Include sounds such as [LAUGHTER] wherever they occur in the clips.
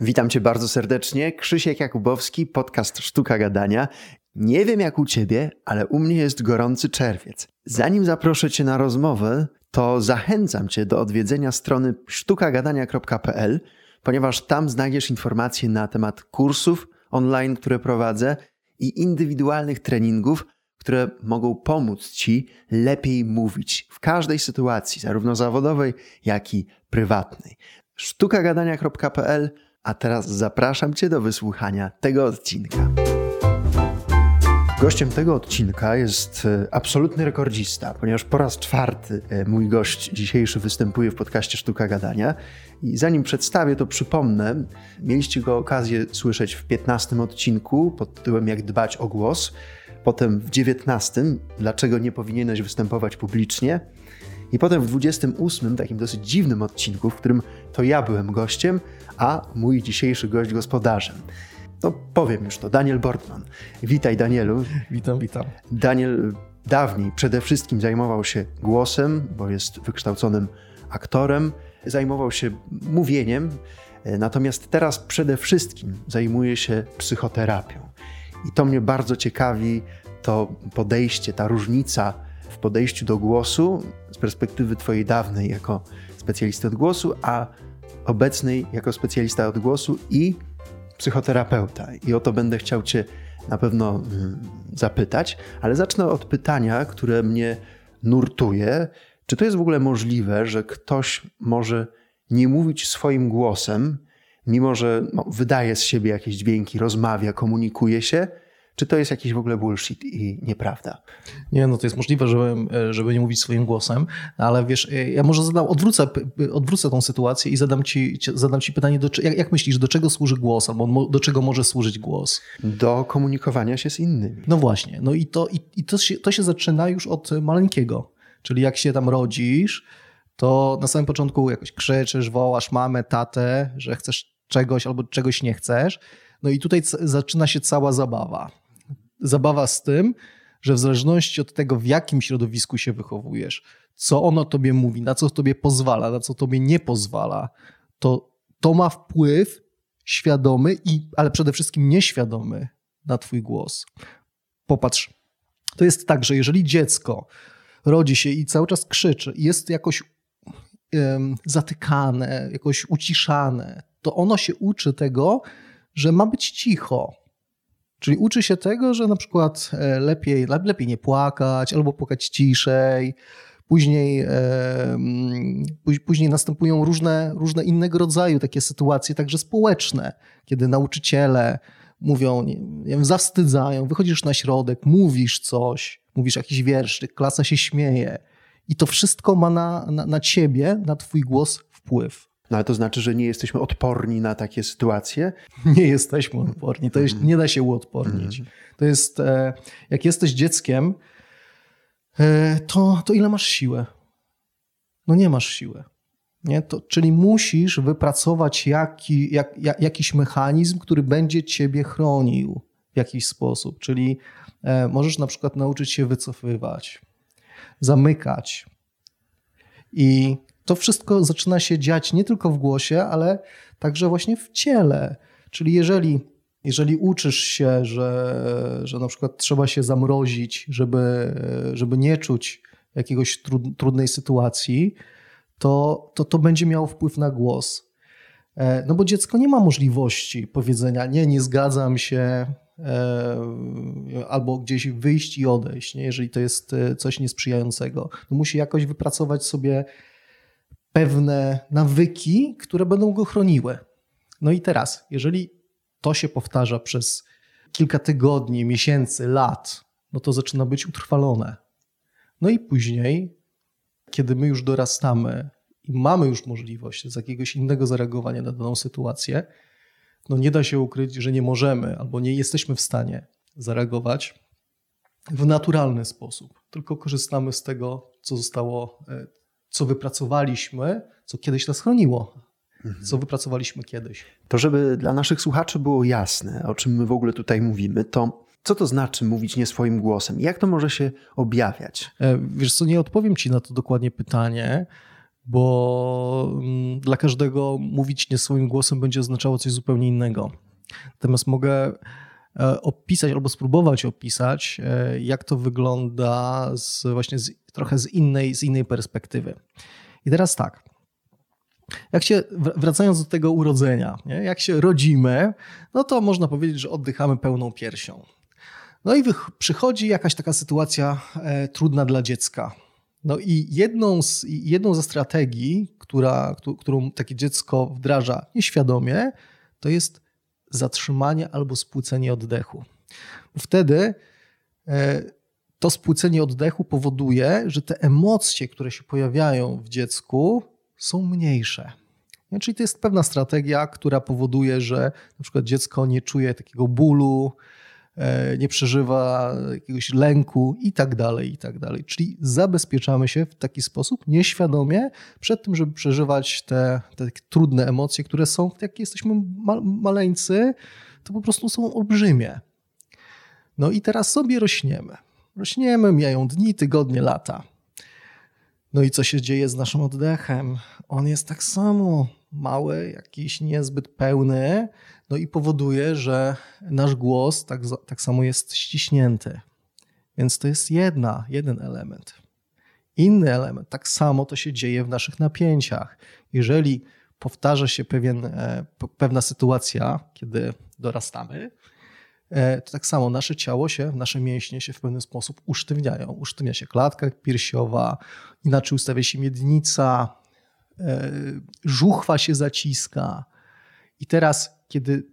Witam Cię bardzo serdecznie. Krzysiek Jakubowski, podcast Sztuka Gadania. Nie wiem jak u Ciebie, ale u mnie jest gorący czerwiec. Zanim zaproszę Cię na rozmowę, to zachęcam Cię do odwiedzenia strony sztukagadania.pl, ponieważ tam znajdziesz informacje na temat kursów online, które prowadzę i indywidualnych treningów, które mogą pomóc Ci lepiej mówić w każdej sytuacji, zarówno zawodowej, jak i prywatnej. sztukagadania.pl a teraz zapraszam Cię do wysłuchania tego odcinka. Gościem tego odcinka jest e, absolutny rekordzista, ponieważ po raz czwarty e, mój gość dzisiejszy występuje w podcaście Sztuka Gadania. I zanim przedstawię, to przypomnę, mieliście go okazję słyszeć w 15 odcinku pod tytułem Jak dbać o głos, potem w 19 Dlaczego nie powinieneś występować publicznie i potem w 28 takim dosyć dziwnym odcinku, w którym to ja byłem gościem, a mój dzisiejszy gość gospodarzem. No powiem już to, Daniel Bortman. Witaj Danielu. Witam, witam. Daniel dawniej przede wszystkim zajmował się głosem, bo jest wykształconym aktorem, zajmował się mówieniem, natomiast teraz przede wszystkim zajmuje się psychoterapią. I to mnie bardzo ciekawi, to podejście, ta różnica w podejściu do głosu z perspektywy Twojej dawnej jako specjalisty od głosu, a obecnej jako specjalista od głosu i psychoterapeuta. I o to będę chciał Cię na pewno mm, zapytać, ale zacznę od pytania, które mnie nurtuje. Czy to jest w ogóle możliwe, że ktoś może nie mówić swoim głosem, mimo że no, wydaje z siebie jakieś dźwięki, rozmawia, komunikuje się, czy to jest jakiś w ogóle bullshit i nieprawda? Nie, no to jest możliwe, żeby, żeby nie mówić swoim głosem, ale wiesz, ja może zadam, odwrócę, odwrócę tą sytuację i zadam ci, zadam ci pytanie, do, jak, jak myślisz, do czego służy głos albo do czego może służyć głos? Do komunikowania się z innymi. No właśnie, no i to, i, i to, się, to się zaczyna już od maleńkiego, czyli jak się tam rodzisz, to na samym początku jakoś krzyczysz, wołasz mamę, tatę, że chcesz czegoś albo czegoś nie chcesz, no i tutaj zaczyna się cała zabawa zabawa z tym, że w zależności od tego, w jakim środowisku się wychowujesz, co ono tobie mówi, na co tobie pozwala, na co tobie nie pozwala, to to ma wpływ świadomy, i, ale przede wszystkim nieświadomy na twój głos. Popatrz, to jest tak, że jeżeli dziecko rodzi się i cały czas krzyczy, jest jakoś um, zatykane, jakoś uciszane, to ono się uczy tego, że ma być cicho, Czyli uczy się tego, że na przykład e, lepiej, lepiej nie płakać albo płakać ciszej. Później, e, później następują różne, różne innego rodzaju takie sytuacje, także społeczne, kiedy nauczyciele mówią, nie wiem, zawstydzają, wychodzisz na środek, mówisz coś, mówisz jakiś wierszyk, klasa się śmieje. I to wszystko ma na, na, na ciebie, na twój głos wpływ. No ale to znaczy, że nie jesteśmy odporni na takie sytuacje? [LAUGHS] Nie jesteśmy odporni. To jest, mhm. nie da się uodpornić. Mm. To jest, e, jak jesteś dzieckiem, e, to, to ile masz siłę? No nie masz siły. Nie? To, czyli musisz wypracować jaki, jak, jak, jakiś mechanizm, który będzie ciebie chronił w jakiś sposób. Czyli e, możesz na przykład nauczyć się wycofywać, zamykać. I to wszystko zaczyna się dziać nie tylko w głosie, ale także właśnie w ciele. Czyli jeżeli, jeżeli uczysz się, że, że na przykład trzeba się zamrozić, żeby, żeby nie czuć jakiegoś trudnej sytuacji, to, to to będzie miało wpływ na głos. E, no bo dziecko nie ma możliwości powiedzenia, nie, nie zgadzam się, e, albo gdzieś wyjść i odejść, nie? jeżeli to jest e, coś niesprzyjającego. No musi jakoś wypracować sobie pewne nawyki, które będą go chroniły. No i teraz, jeżeli to się powtarza przez kilka tygodni, miesięcy, lat, no to zaczyna być utrwalone. No i później, kiedy my już dorastamy i mamy już możliwość z jakiegoś innego zareagowania na daną sytuację, no nie da się ukryć, że nie możemy albo nie jesteśmy w stanie zareagować w naturalny sposób, tylko korzystamy z tego, co zostało e, co wypracowaliśmy, co kiedyś nas chroniło. Mhm. Co wypracowaliśmy kiedyś. To, żeby dla naszych słuchaczy było jasne, o czym my w ogóle tutaj mówimy, to co to znaczy mówić nie swoim głosem? Jak to może się objawiać? E, wiesz co, nie odpowiem ci na to dokładnie pytanie, bo mm, dla każdego mówić nie swoim głosem będzie oznaczało coś zupełnie innego. Natomiast mogę opisać albo spróbować opisać, e, jak to wygląda z, właśnie z, trochę z innej, z innej perspektywy. I teraz tak. Jak się, wracając do tego urodzenia, nie? jak się rodzimy, no to można powiedzieć, że oddychamy pełną piersią. No i przychodzi jakaś taka sytuacja e, trudna dla dziecka. No i jedną, z, jedną ze strategii, która, którą takie dziecko wdraża nieświadomie, to jest zatrzymanie albo spłycenie oddechu. Wtedy e, to spłycenie oddechu powoduje, że te emocje, które się pojawiają w dziecku, są mniejsze. Czyli to jest pewna strategia, która powoduje, że na przykład dziecko nie czuje takiego bólu, nie przeżywa jakiegoś lęku i tak dalej, i tak dalej. Czyli zabezpieczamy się w taki sposób nieświadomie przed tym, żeby przeżywać te, te trudne emocje, które są, jak jesteśmy maleńcy, to po prostu są olbrzymie. No i teraz sobie rośniemy. Rośniemy, mijają dni, tygodnie, lata. No i co się dzieje z naszym oddechem? On jest tak samo mały, jakiś niezbyt pełny, no i powoduje, że nasz głos tak, tak samo jest ściśnięty. Więc to jest jedna, jeden element. Inny element, tak samo to się dzieje w naszych napięciach. Jeżeli powtarza się pewien, e, pewna sytuacja, kiedy dorastamy, E, to tak samo nasze ciało się, nasze mięśnie się w pewien sposób usztywniają. Usztywnia się klatka piersiowa, inaczej ustawia się miednica, żuchwa się zaciska. I teraz, kiedy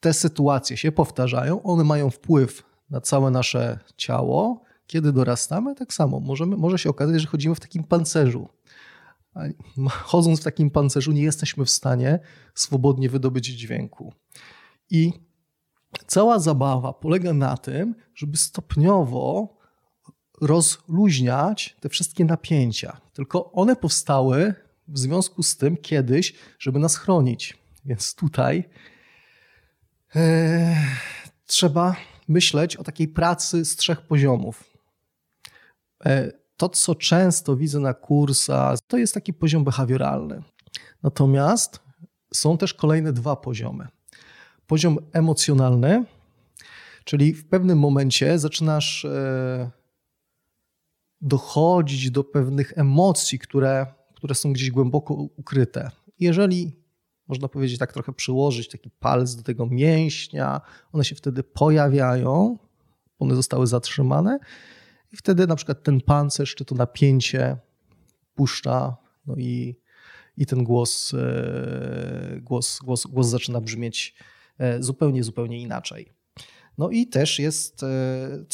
te sytuacje się powtarzają, one mają wpływ na całe nasze ciało. Kiedy dorastamy, tak samo możemy, może się okazać, że chodzimy w takim pancerzu. Chodząc w takim pancerzu, nie jesteśmy w stanie swobodnie wydobyć dźwięku. I Cała zabawa polega na tym, żeby stopniowo rozluźniać te wszystkie napięcia. Tylko one powstały w związku z tym kiedyś, żeby nas chronić. Więc tutaj e, trzeba myśleć o takiej pracy z trzech poziomów. E, to, co często widzę na kursach, to jest taki poziom behawioralny. Natomiast są też kolejne dwa poziomy poziom emocjonalny, czyli w pewnym momencie zaczynasz e, dochodzić do pewnych emocji, które, które są gdzieś głęboko ukryte. Jeżeli można powiedzieć tak trochę przyłożyć taki palec do tego mięśnia, one się wtedy pojawiają, one zostały zatrzymane i wtedy na przykład ten pancerz czy to napięcie puszcza no i, i ten głos, e, głos, głos, głos zaczyna brzmieć E, zupełnie, zupełnie inaczej. No i też jest e,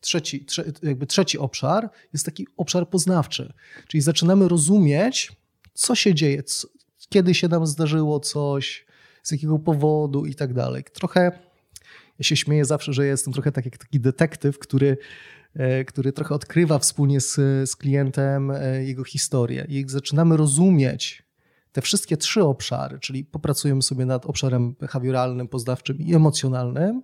trzeci, e, trzeci, jakby trzeci obszar, jest taki obszar poznawczy, czyli zaczynamy rozumieć, co się dzieje, co, kiedy się nam zdarzyło coś, z jakiego powodu i tak dalej. Trochę, ja się śmieję zawsze, że jestem trochę tak jak taki detektyw, który, który trochę odkrywa wspólnie z, z klientem jego historię i zaczynamy rozumieć, te wszystkie trzy obszary, czyli popracujemy sobie nad obszarem behawioralnym, poznawczym i emocjonalnym,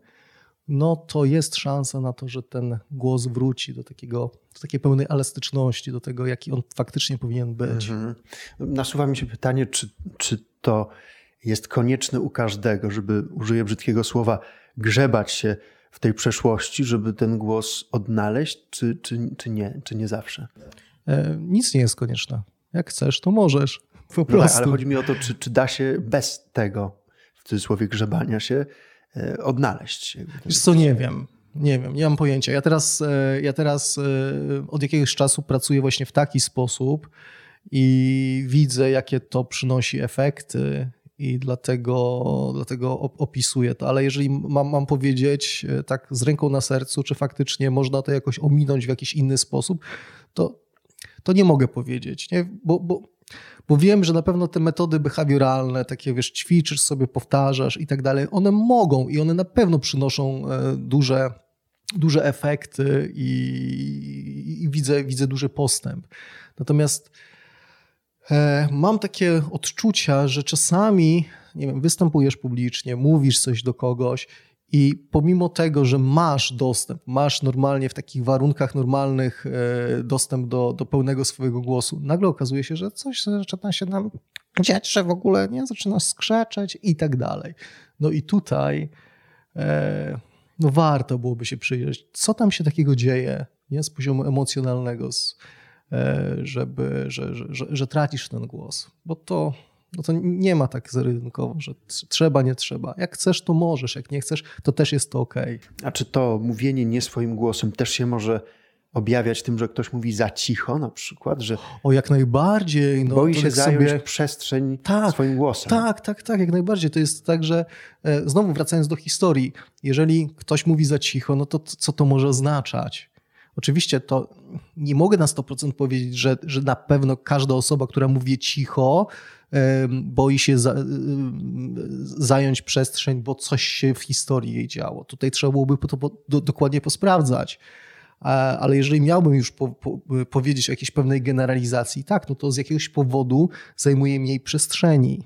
no to jest szansa na to, że ten głos wróci do, takiego, do takiej pełnej elastyczności, do tego, jaki on faktycznie powinien być. Mhm. Nasuwa mi się pytanie, czy, czy to jest konieczne u każdego, żeby, użyję brzydkiego słowa, grzebać się w tej przeszłości, żeby ten głos odnaleźć, czy, czy, czy nie, czy nie zawsze? E, nic nie jest konieczne. Jak chcesz, to możesz. Po prostu. No tak, ale chodzi mi o to, czy, czy da się bez tego, w cudzysłowie grzebania się, odnaleźć. Wiesz co, nie wiem. Nie wiem, nie mam pojęcia. Ja teraz, e, ja teraz e, od jakiegoś czasu pracuję właśnie w taki sposób i widzę, jakie to przynosi efekty i dlatego, dlatego opisuję to. Ale jeżeli mam, mam powiedzieć tak z ręką na sercu, czy faktycznie można to jakoś ominąć w jakiś inny sposób, to, to nie mogę powiedzieć. Nie? Bo, bo bo wiem, że na pewno te metody behawioralne, takie wiesz, ćwiczysz sobie, powtarzasz i tak dalej, one mogą i one na pewno przynoszą e, duże, duże efekty i, i widzę, widzę duży postęp. Natomiast e, mam takie odczucia, że czasami, nie wiem, występujesz publicznie, mówisz coś do kogoś I pomimo tego, że masz dostęp, masz normalnie w takich warunkach normalnych e, dostęp do, do pełnego swojego głosu, nagle okazuje się, że coś zaczyna się nam dziać, że w ogóle nie zaczyna skrzeczeć i tak dalej. No i tutaj e, no warto byłoby się przyjrzeć, co tam się takiego dzieje nie? z poziomu emocjonalnego, z, e, żeby, że, że, że, że tracisz ten głos, bo to no to nie ma tak zero że trzeba, nie trzeba. Jak chcesz, to możesz, jak nie chcesz, to też jest to ok. A czy to mówienie nie swoim głosem też się może objawiać tym, że ktoś mówi za cicho na przykład, że o jak najbardziej. No, boi się zająć sobie... przestrzeń tak, swoim głosem. Tak, tak, tak, jak najbardziej. To jest tak, że e, znowu wracając do historii, jeżeli ktoś mówi za cicho, no to co to może oznaczać? Oczywiście to nie mogę na 100% powiedzieć, że, że na pewno każda osoba, która mówi cicho, boi się za, zająć przestrzeń, bo coś się w historii jej działo. Tutaj trzeba byłoby to do, dokładnie posprawdzać. Ale jeżeli miałbym już po, po, powiedzieć o jakiejś pewnej generalizacji, tak, no to z jakiegoś powodu zajmuje mniej przestrzeni.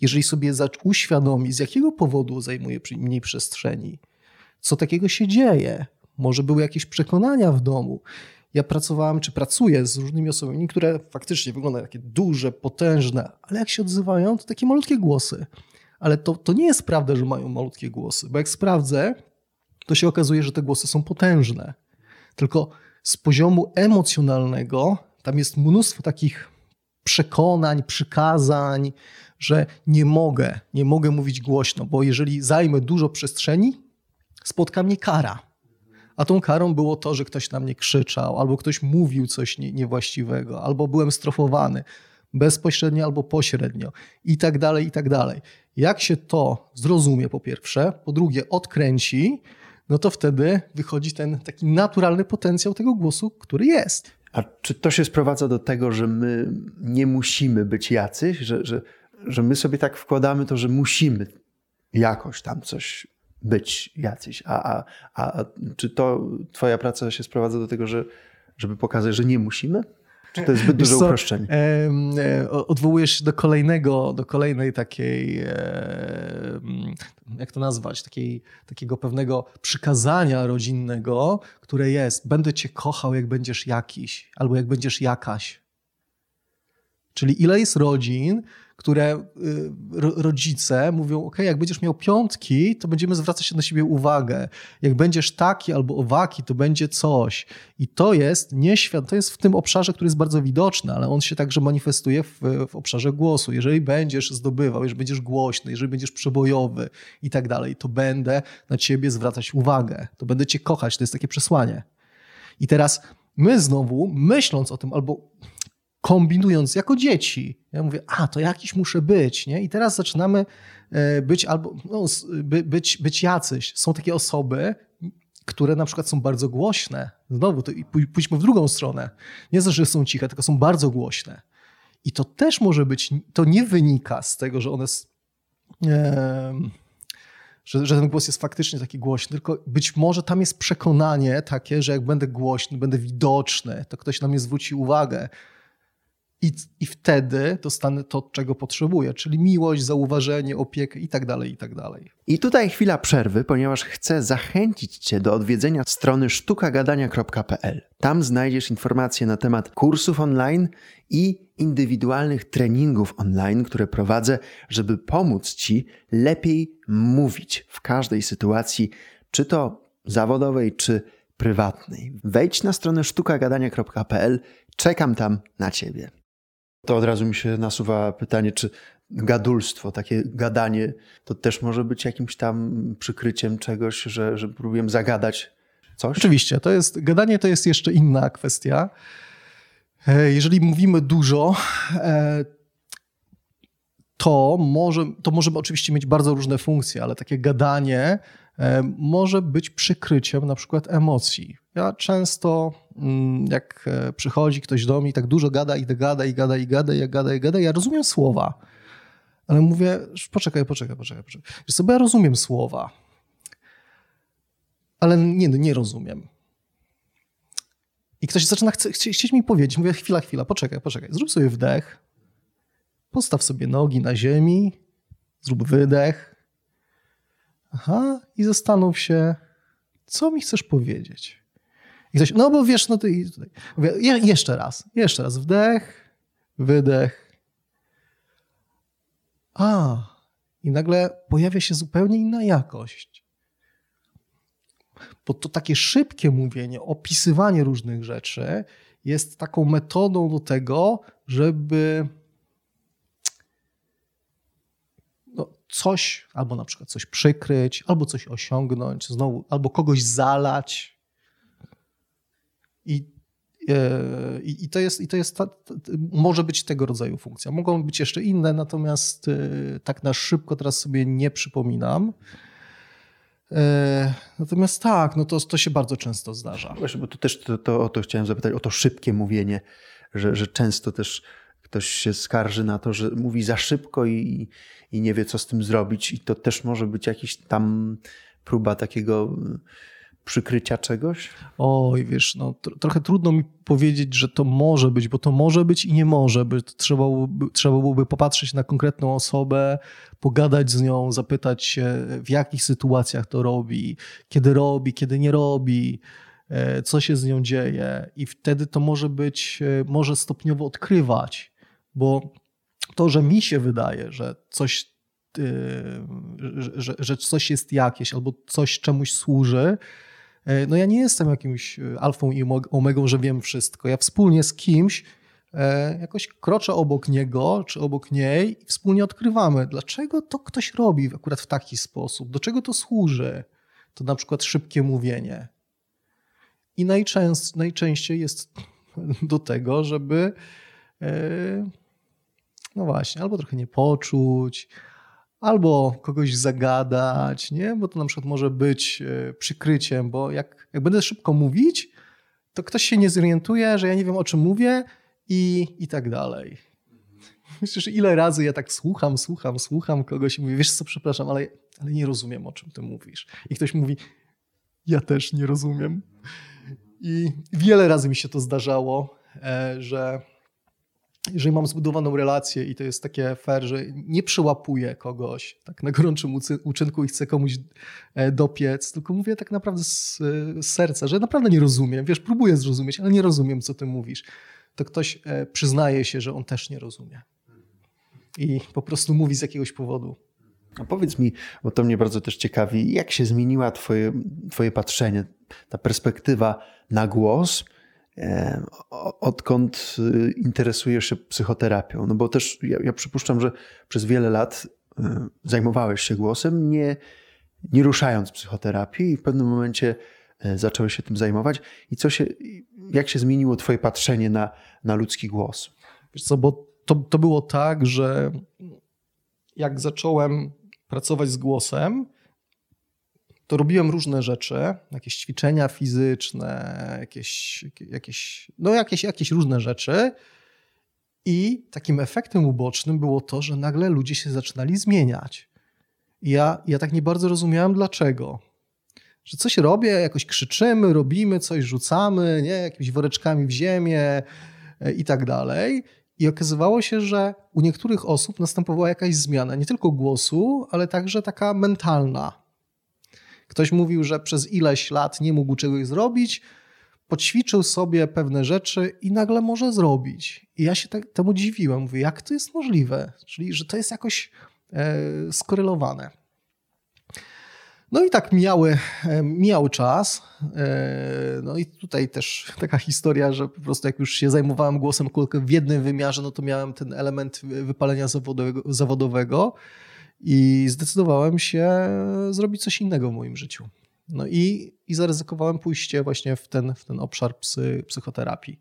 Jeżeli sobie uświadomi, z jakiego powodu zajmuje mniej przestrzeni, co takiego się dzieje, może były jakieś przekonania w domu, ja pracowałem, czy pracuję z różnymi osobami, które faktycznie wyglądają takie duże, potężne, ale jak się odzywają, to takie malutkie głosy. Ale to, to nie jest prawda, że mają malutkie głosy, bo jak sprawdzę, to się okazuje, że te głosy są potężne. Tylko z poziomu emocjonalnego tam jest mnóstwo takich przekonań, przykazań, że nie mogę, nie mogę mówić głośno, bo jeżeli zajmę dużo przestrzeni, spotka mnie kara a tą karą było to, że ktoś na mnie krzyczał, albo ktoś mówił coś nie, niewłaściwego, albo byłem strofowany bezpośrednio albo pośrednio i tak dalej, i tak dalej. Jak się to zrozumie po pierwsze, po drugie odkręci, no to wtedy wychodzi ten taki naturalny potencjał tego głosu, który jest. A czy to się sprowadza do tego, że my nie musimy być jacyś, że, że, że my sobie tak wkładamy to, że musimy jakoś tam coś być jacyś. A, a, a czy to twoja praca się sprowadza do tego, że, żeby pokazać, że nie musimy? Czy to jest zbyt [LAUGHS] duże uproszczenie? E, odwołujesz się do kolejnego, do kolejnej takiej, jak to nazwać, takiej, takiego pewnego przykazania rodzinnego, które jest, będę cię kochał, jak będziesz jakiś, albo jak będziesz jakaś. Czyli ile jest rodzin, które y, rodzice mówią: OK, jak będziesz miał piątki, to będziemy zwracać na siebie uwagę. Jak będziesz taki albo owaki, to będzie coś. I to jest nieświat, to jest w tym obszarze, który jest bardzo widoczny, ale on się także manifestuje w, w obszarze głosu. Jeżeli będziesz zdobywał, jeżeli będziesz głośny, jeżeli będziesz przebojowy i tak dalej, to będę na ciebie zwracać uwagę. To będę cię kochać. To jest takie przesłanie. I teraz my znowu, myśląc o tym, albo kombinując jako dzieci. Ja mówię, a to jakiś muszę być, nie? I teraz zaczynamy e, być albo no, by, być, być jacyś. Są takie osoby, które na przykład są bardzo głośne. Znowu, to pójdźmy w drugą stronę. Nie to, że są ciche, tylko są bardzo głośne. I to też może być, to nie wynika z tego, że one. E, że, że ten głos jest faktycznie taki głośny, tylko być może tam jest przekonanie takie, że jak będę głośny, będę widoczny, to ktoś na mnie zwróci uwagę, i, I wtedy dostanę to, czego potrzebuję, czyli miłość, zauważenie, opiekę i tak dalej, i tak dalej. I tutaj chwila przerwy, ponieważ chcę zachęcić Cię do odwiedzenia strony sztukagadania.pl. Tam znajdziesz informacje na temat kursów online i indywidualnych treningów online, które prowadzę, żeby pomóc Ci lepiej mówić w każdej sytuacji, czy to zawodowej, czy prywatnej. Wejdź na stronę sztukagadania.pl, czekam tam na Ciebie to od razu mi się nasuwa pytanie, czy gadulstwo, takie gadanie, to też może być jakimś tam przykryciem czegoś, że, że próbuję zagadać coś? Oczywiście, to jest, gadanie to jest jeszcze inna kwestia. E, jeżeli mówimy dużo, e, to może, to może oczywiście mieć bardzo różne funkcje, ale takie gadanie e, może być przykryciem na przykład emocji. Ja często, jak e, przychodzi ktoś do mnie i tak dużo gada i gada i gada i gada, i gada i gada, ja rozumiem słowa. Ale mówię, poczekaj, poczekaj, poczekaj. poczekaj. Wiesz co, ja rozumiem słowa. Ale nie, no nie rozumiem. I ktoś zaczyna chce, chcieć mi powiedzieć, mówię, chwila, chwila, poczekaj, poczekaj. Zrób sobie wdech, postaw sobie nogi na ziemi, zrób wydech. aha, i zastanów się, co mi chcesz powiedzieć. I ktoś, no bo wiesz, no tutaj. Mówię, je, jeszcze raz, jeszcze raz, wdech, wydech. A, i nagle pojawia się zupełnie inna jakość. Bo to takie szybkie mówienie, opisywanie różnych rzeczy jest taką metodą do tego, żeby no, coś, albo na przykład coś przykryć, albo coś osiągnąć, znowu, albo kogoś zalać. I, e, i, i to jest, i to jest ta, może być tego rodzaju funkcja. Mogą być jeszcze inne, natomiast e, tak na szybko teraz sobie nie przypominam. E, natomiast tak, no to, to się bardzo często zdarza. Właśnie, bo to też to, to, o to chciałem zapytać, o to szybkie mówienie, że, że często też ktoś się skarży na to, że mówi za szybko i, i nie wie, co z tym zrobić, i to też może być jakiś tam próba takiego przykrycia czegoś? Oj, wiesz, no, trochę trudno mi powiedzieć, że to może być, bo to może być i nie może być. Trzeba, trzeba byłoby popatrzeć na konkretną osobę, pogadać z nią, zapytać się, w jakich sytuacjach to robi, kiedy robi, kiedy nie robi, e, co się z nią dzieje. I wtedy to może być, e, może stopniowo odkrywać, bo to, że mi się wydaje, że coś, e, że, że coś jest jakieś albo coś czemuś służy, no ja nie jestem jakimś e, alfą i omegą, że wiem wszystko. Ja wspólnie z kimś e, jakoś kroczę obok niego czy obok niej i wspólnie odkrywamy, dlaczego to ktoś robi akurat w taki sposób, do czego to służy. To na przykład szybkie mówienie. I najczęst, najczęściej jest [LAUGHS] do tego, żeby no właśnie, albo trochę nie poczuć, albo kogoś zagadać, nie? bo to na przykład może być e, przykryciem, bo jak, jak będę szybko mówić, to ktoś się nie zorientuje, że ja nie wiem o czym mówię i, i tak dalej. Myślisz, ile razy ja tak słucham, słucham, słucham kogoś i mówię, wiesz co, przepraszam, ale, ale nie rozumiem, o czym ty mówisz. I ktoś mówi, ja też nie rozumiem. I wiele razy mi się to zdarzało, e, że jeżeli mam zbudowaną relację i to jest takie fair, że nie przyłapuję kogoś tak na gorącym uczynku i chcę komuś e, dopiec, tylko mówię tak naprawdę z, z, serca, że naprawdę nie rozumiem. Wiesz, próbuję zrozumieć, ale nie rozumiem, co ty mówisz. To ktoś e, przyznaje się, że on też nie rozumie. I po prostu mówi z jakiegoś powodu. A powiedz mi, bo to mnie bardzo też ciekawi, jak się zmieniła twoje, twoje patrzenie, ta perspektywa na głos – odkąd y, interesujesz się psychoterapią? No bo też ja, ja przypuszczam, że przez wiele lat y, zajmowałeś się głosem, nie, nie ruszając psychoterapii i w pewnym momencie y, zacząłeś się tym zajmować. I co się, jak się zmieniło twoje patrzenie na, na ludzki głos? Wiesz co, bo to, to było tak, że jak zacząłem pracować z głosem, to robiłem różne rzeczy, jakieś ćwiczenia fizyczne, jakieś, jakieś, no jakieś, jakieś różne rzeczy. I takim efektem ubocznym było to, że nagle ludzie się zaczynali zmieniać. I ja, ja tak nie bardzo rozumiałem dlaczego. Że coś robię, jakoś krzyczymy, robimy coś, rzucamy, nie, jakimiś woreczkami w ziemię e, i tak dalej. I okazywało się, że u niektórych osób następowała jakaś zmiana, nie tylko głosu, ale także taka mentalna Ktoś mówił, że przez ileś lat nie mógł czegoś zrobić, poćwiczył sobie pewne rzeczy i nagle może zrobić. I ja się tak, temu dziwiłem. Mówię, jak to jest możliwe? Czyli, że to jest jakoś e, skorelowane. No i tak mijały, e, mijał czas. E, no i tutaj też taka historia, że po prostu jak już się zajmowałem głosem w jednym wymiarze, no to miałem ten element wypalenia zawodowego, zawodowego i zdecydowałem się zrobić coś innego w moim życiu. No i, i zaryzykowałem pójście właśnie w ten, w ten obszar psy, psychoterapii.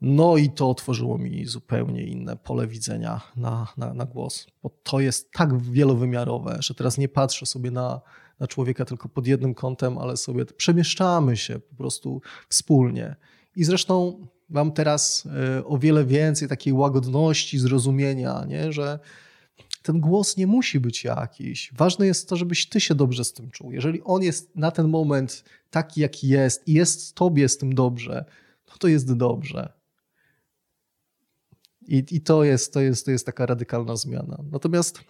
No i to otworzyło mi zupełnie inne pole widzenia na, na, na głos, bo to jest tak wielowymiarowe, że teraz nie patrzę sobie na, na człowieka tylko pod jednym kątem, ale sobie przemieszczamy się po prostu wspólnie. I zresztą mam teraz e, o wiele więcej takiej łagodności, zrozumienia, nie? że ten głos nie musi być jakiś. Ważne jest to, żebyś ty się dobrze z tym czuł. Jeżeli on jest na ten moment taki, jaki jest i jest tobie z tym dobrze, no to jest dobrze. I, i to, jest, to, jest, to jest taka radykalna zmiana. Natomiast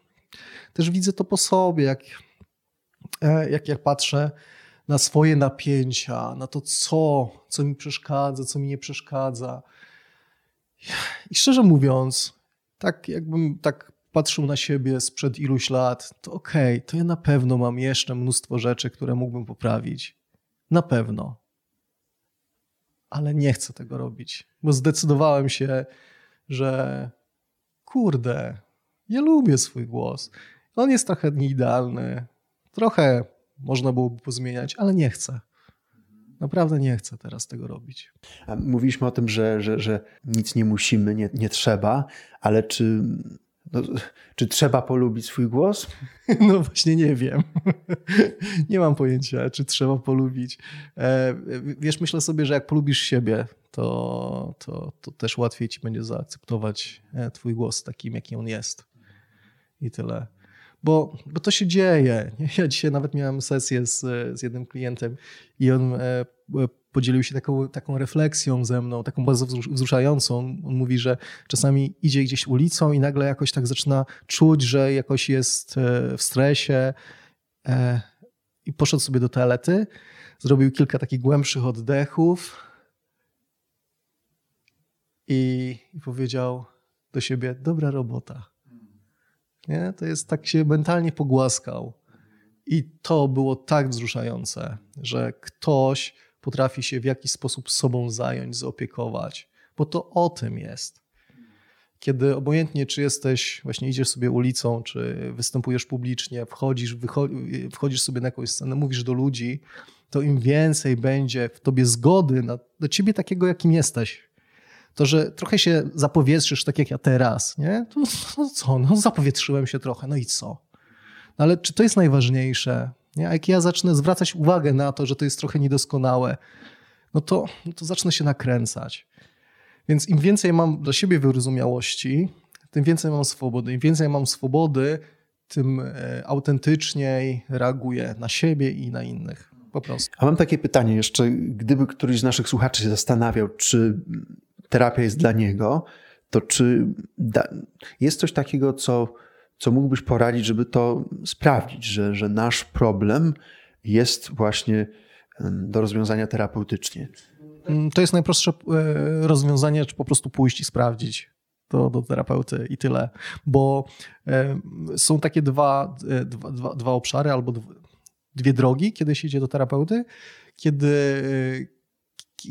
też widzę to po sobie, jak e, jak, jak patrzę na swoje napięcia, na to, co, co mi przeszkadza, co mi nie przeszkadza. I szczerze mówiąc, tak jakbym tak patrzył na siebie sprzed iluś lat, to okej, okay, to ja na pewno mam jeszcze mnóstwo rzeczy, które mógłbym poprawić. Na pewno. Ale nie chcę tego robić, bo zdecydowałem się, że kurde, ja lubię swój głos. On jest trochę nieidealny, trochę można byłoby pozmieniać, ale nie chcę. Naprawdę nie chcę teraz tego robić. A mówiliśmy o tym, że, że, że nic nie musimy, nie, nie trzeba, ale czy, no, [LAUGHS] czy trzeba polubić swój głos? [LAUGHS] No właśnie nie wiem. [LAUGHS] Nie mam pojęcia, czy trzeba polubić. E, wiesz, myślę sobie, że jak polubisz siebie, to, to, to też łatwiej ci będzie zaakceptować e, twój głos takim, jaki on jest. I tyle bo, bo to się dzieje. Ja dzisiaj nawet miałem sesję z, z jednym klientem i on e, podzielił się taką, taką refleksją ze mną, taką bardzo wzruszającą. On mówi, że czasami idzie gdzieś ulicą i nagle jakoś tak zaczyna czuć, że jakoś jest e, w stresie e, i poszedł sobie do toalety, zrobił kilka takich głębszych oddechów i, i powiedział do siebie, dobra robota. Nie? To jest tak się mentalnie pogłaskał. I to było tak wzruszające, że ktoś potrafi się w jakiś sposób sobą zająć, zaopiekować, bo to o tym jest. Kiedy obojętnie, czy jesteś, właśnie idziesz sobie ulicą, czy występujesz publicznie, wchodzisz, wchodzisz sobie na jakąś scenę, mówisz do ludzi, to im więcej będzie w tobie zgody na, na ciebie takiego, jakim jesteś, to, że trochę się zapowietrzysz, tak jak ja teraz, nie? To, co, no zapowietrzyłem się trochę, no i co? No ale czy to jest najważniejsze? Nie? A jak ja zacznę zwracać uwagę na to, że to jest trochę niedoskonałe, no to, no to zacznę się nakręcać. Więc im więcej mam dla siebie wyrozumiałości, tym więcej mam swobody. Im więcej mam swobody, tym e, autentyczniej reaguję na siebie i na innych. Po prostu. A mam takie pytanie jeszcze, gdyby któryś z naszych słuchaczy się zastanawiał, czy terapia jest dla niego, to czy da, jest coś takiego, co, co mógłbyś poradzić, żeby to sprawdzić, że, że nasz problem jest właśnie do rozwiązania terapeutycznie? Mm, to jest najprostsze e, rozwiązanie, czy po prostu pójść i sprawdzić do, do terapeuty i tyle. Bo e, są takie dwa, e, dwa, dwa, dwa obszary albo dwie drogi, kiedy się idzie do terapeuty. Kiedy,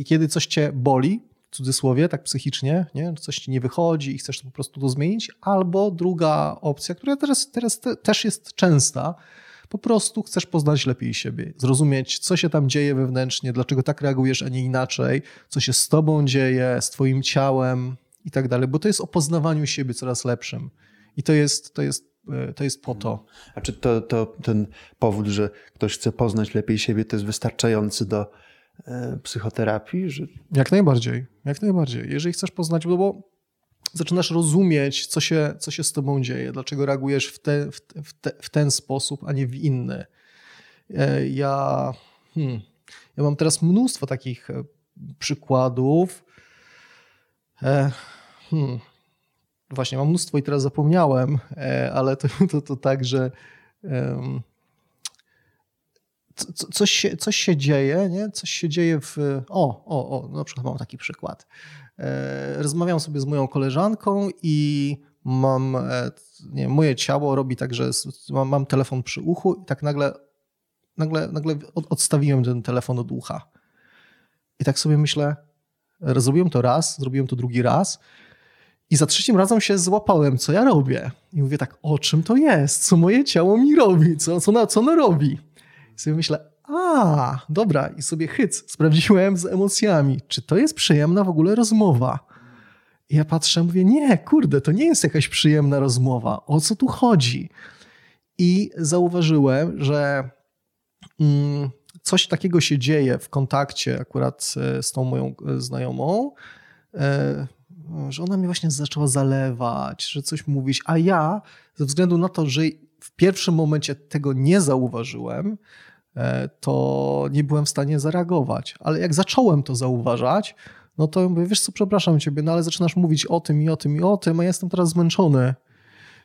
kiedy coś cię boli, cudzysłowie, tak psychicznie, nie? coś ci nie wychodzi i chcesz to po prostu to zmienić, albo druga opcja, która teraz, teraz te, też jest częsta, po prostu chcesz poznać lepiej siebie, zrozumieć, co się tam dzieje wewnętrznie, dlaczego tak reagujesz, a nie inaczej, co się z tobą dzieje, z twoim ciałem i tak dalej, bo to jest o poznawaniu siebie coraz lepszym. I to jest, to jest, e, to jest po to. A czy to, to ten powód, że ktoś chce poznać lepiej siebie, to jest wystarczający do psychoterapii? Że... Jak najbardziej, jak najbardziej. Jeżeli chcesz poznać, bo zaczynasz rozumieć, co się, co się z tobą dzieje, dlaczego reagujesz w, te, w, te, w ten sposób, a nie w inny. E, ja, hmm, ja mam teraz mnóstwo takich e, przykładów. Hmm, właśnie, mam mnóstwo i teraz zapomniałem, ale to, to, to tak, że coś się, coś się dzieje, nie? Coś się dzieje w... O, o, o, na przykład mam taki przykład. E, rozmawiam sobie z moją koleżanką i mam, e, nie moje ciało robi tak, że mam, mam telefon przy uchu i tak nagle, nagle, nagle odstawiłem ten telefon od ucha. I tak sobie myślę, zrobiłem to raz, zrobiłem to drugi raz i za trzecim razem się złapałem, co ja robię. I mówię tak, o czym to jest? Co moje ciało mi robi? Co, co, na, co ono robi? I sobie myślę, a, dobra, i sobie hyc, sprawdziłem z emocjami, czy to jest przyjemna w ogóle rozmowa. I ja patrzę, mówię, nie, kurde, to nie jest jakaś przyjemna rozmowa. O co tu chodzi? I zauważyłem, że mm, coś takiego się dzieje w kontakcie akurat e, z tą moją e, znajomą, e, że ona mnie właśnie zaczęła zalewać, że coś mówić, a ja ze względu na to, że w pierwszym momencie tego nie zauważyłem, e, to nie byłem w stanie zareagować. Ale jak zacząłem to zauważać, no to mówię, wiesz co, przepraszam ciebie, no ale zaczynasz mówić o tym i o tym i o tym, a ja jestem teraz zmęczony.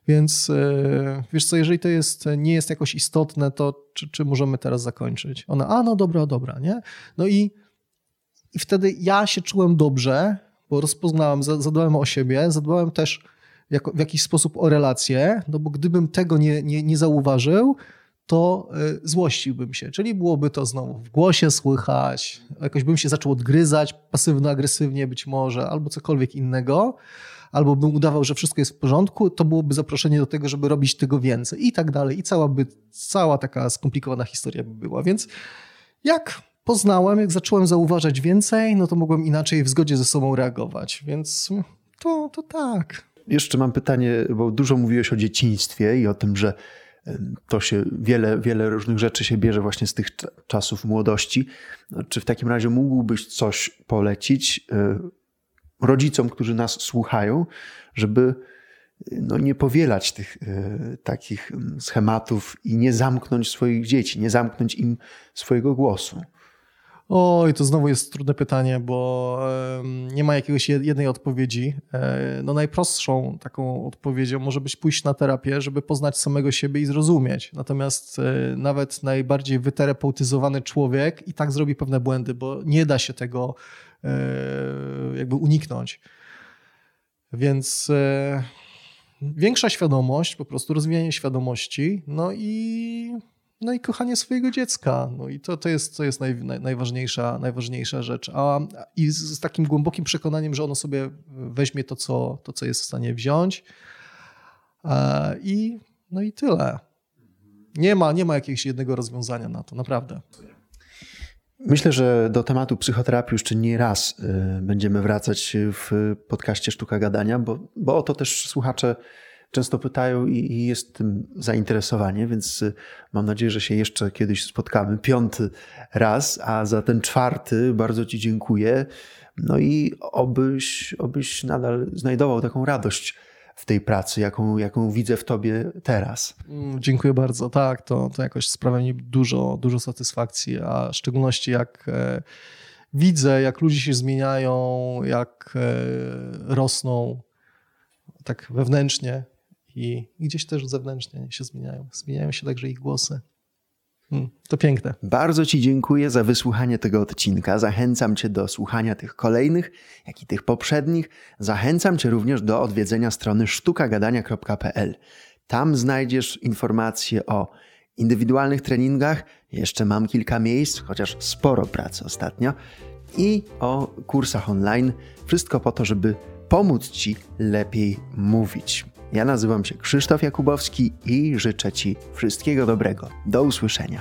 Więc e, wiesz co, jeżeli to jest, nie jest jakoś istotne, to czy, czy możemy teraz zakończyć? Ona, a no dobra, dobra, nie? No i, i wtedy ja się czułem dobrze, bo rozpoznałem, zadbałem o siebie, zadbałem też jako, w jakiś sposób o relacje, no bo gdybym tego nie, nie, nie zauważył, to y, złościłbym się. Czyli byłoby to znowu w głosie słychać, jakoś bym się zaczął odgryzać pasywno-agresywnie być może, albo cokolwiek innego, albo bym udawał, że wszystko jest w porządku, to byłoby zaproszenie do tego, żeby robić tego więcej i tak dalej. I cała, by, cała taka skomplikowana historia by była. Więc jak poznałem, jak zacząłem zauważać więcej, no to mogłem inaczej w zgodzie ze sobą reagować. Więc to, to tak. Jeszcze mam pytanie, bo dużo mówiłeś o dzieciństwie i o tym, że to się wiele, wiele różnych rzeczy się bierze właśnie z tych czasów młodości. Czy w takim razie mógłbyś coś polecić e, rodzicom, którzy nas słuchają, żeby no, nie powielać tych e, takich schematów i nie zamknąć swoich dzieci, nie zamknąć im swojego głosu? Oj, to znowu jest trudne pytanie, bo nie ma jakiegoś jednej odpowiedzi. E, no najprostszą taką odpowiedzią może być pójść na terapię, żeby poznać samego siebie i zrozumieć. Natomiast e, nawet najbardziej wyterapeutyzowany człowiek i tak zrobi pewne błędy, bo nie da się tego e, jakby uniknąć. Więc większa świadomość, po prostu rozwijanie świadomości, no i no i kochanie swojego dziecka. No i to, to jest, to jest naj, naj, najważniejsza, najważniejsza rzecz. A, I z, z, takim głębokim przekonaniem, że ono sobie weźmie to, co, to, co jest w stanie wziąć. A, I no i tyle. Nie ma, nie ma jakiegoś jednego rozwiązania na to, naprawdę. Myślę, że do tematu psychoterapii jeszcze nie raz y, będziemy wracać w podcaście Sztuka Gadania, bo, bo o to też słuchacze często pytają i, jest tym zainteresowanie, więc y, mam nadzieję, że się jeszcze kiedyś spotkamy. Piąty raz, a za ten czwarty bardzo Ci dziękuję. No i obyś, obyś nadal znajdował taką radość w tej pracy, jaką, jaką widzę w tobie teraz. Mm, dziękuję bardzo. Tak, to, to jakoś sprawia mi dużo, dużo satysfakcji, a w szczególności jak e, widzę, jak ludzie się zmieniają, jak e, rosną tak wewnętrznie, i, gdzieś też zewnętrznie się zmieniają. Zmieniają się także ich głosy. Hmm, to piękne. Bardzo Ci dziękuję za wysłuchanie tego odcinka. Zachęcam Cię do słuchania tych kolejnych, jak i tych poprzednich. Zachęcam Cię również do odwiedzenia strony sztukagadania.pl. Tam znajdziesz informacje o indywidualnych treningach. Jeszcze mam kilka miejsc, chociaż sporo pracy ostatnio. I o kursach online. Wszystko po to, żeby pomóc Ci lepiej mówić. Ja nazywam się Krzysztof Jakubowski i życzę Ci wszystkiego dobrego. Do usłyszenia.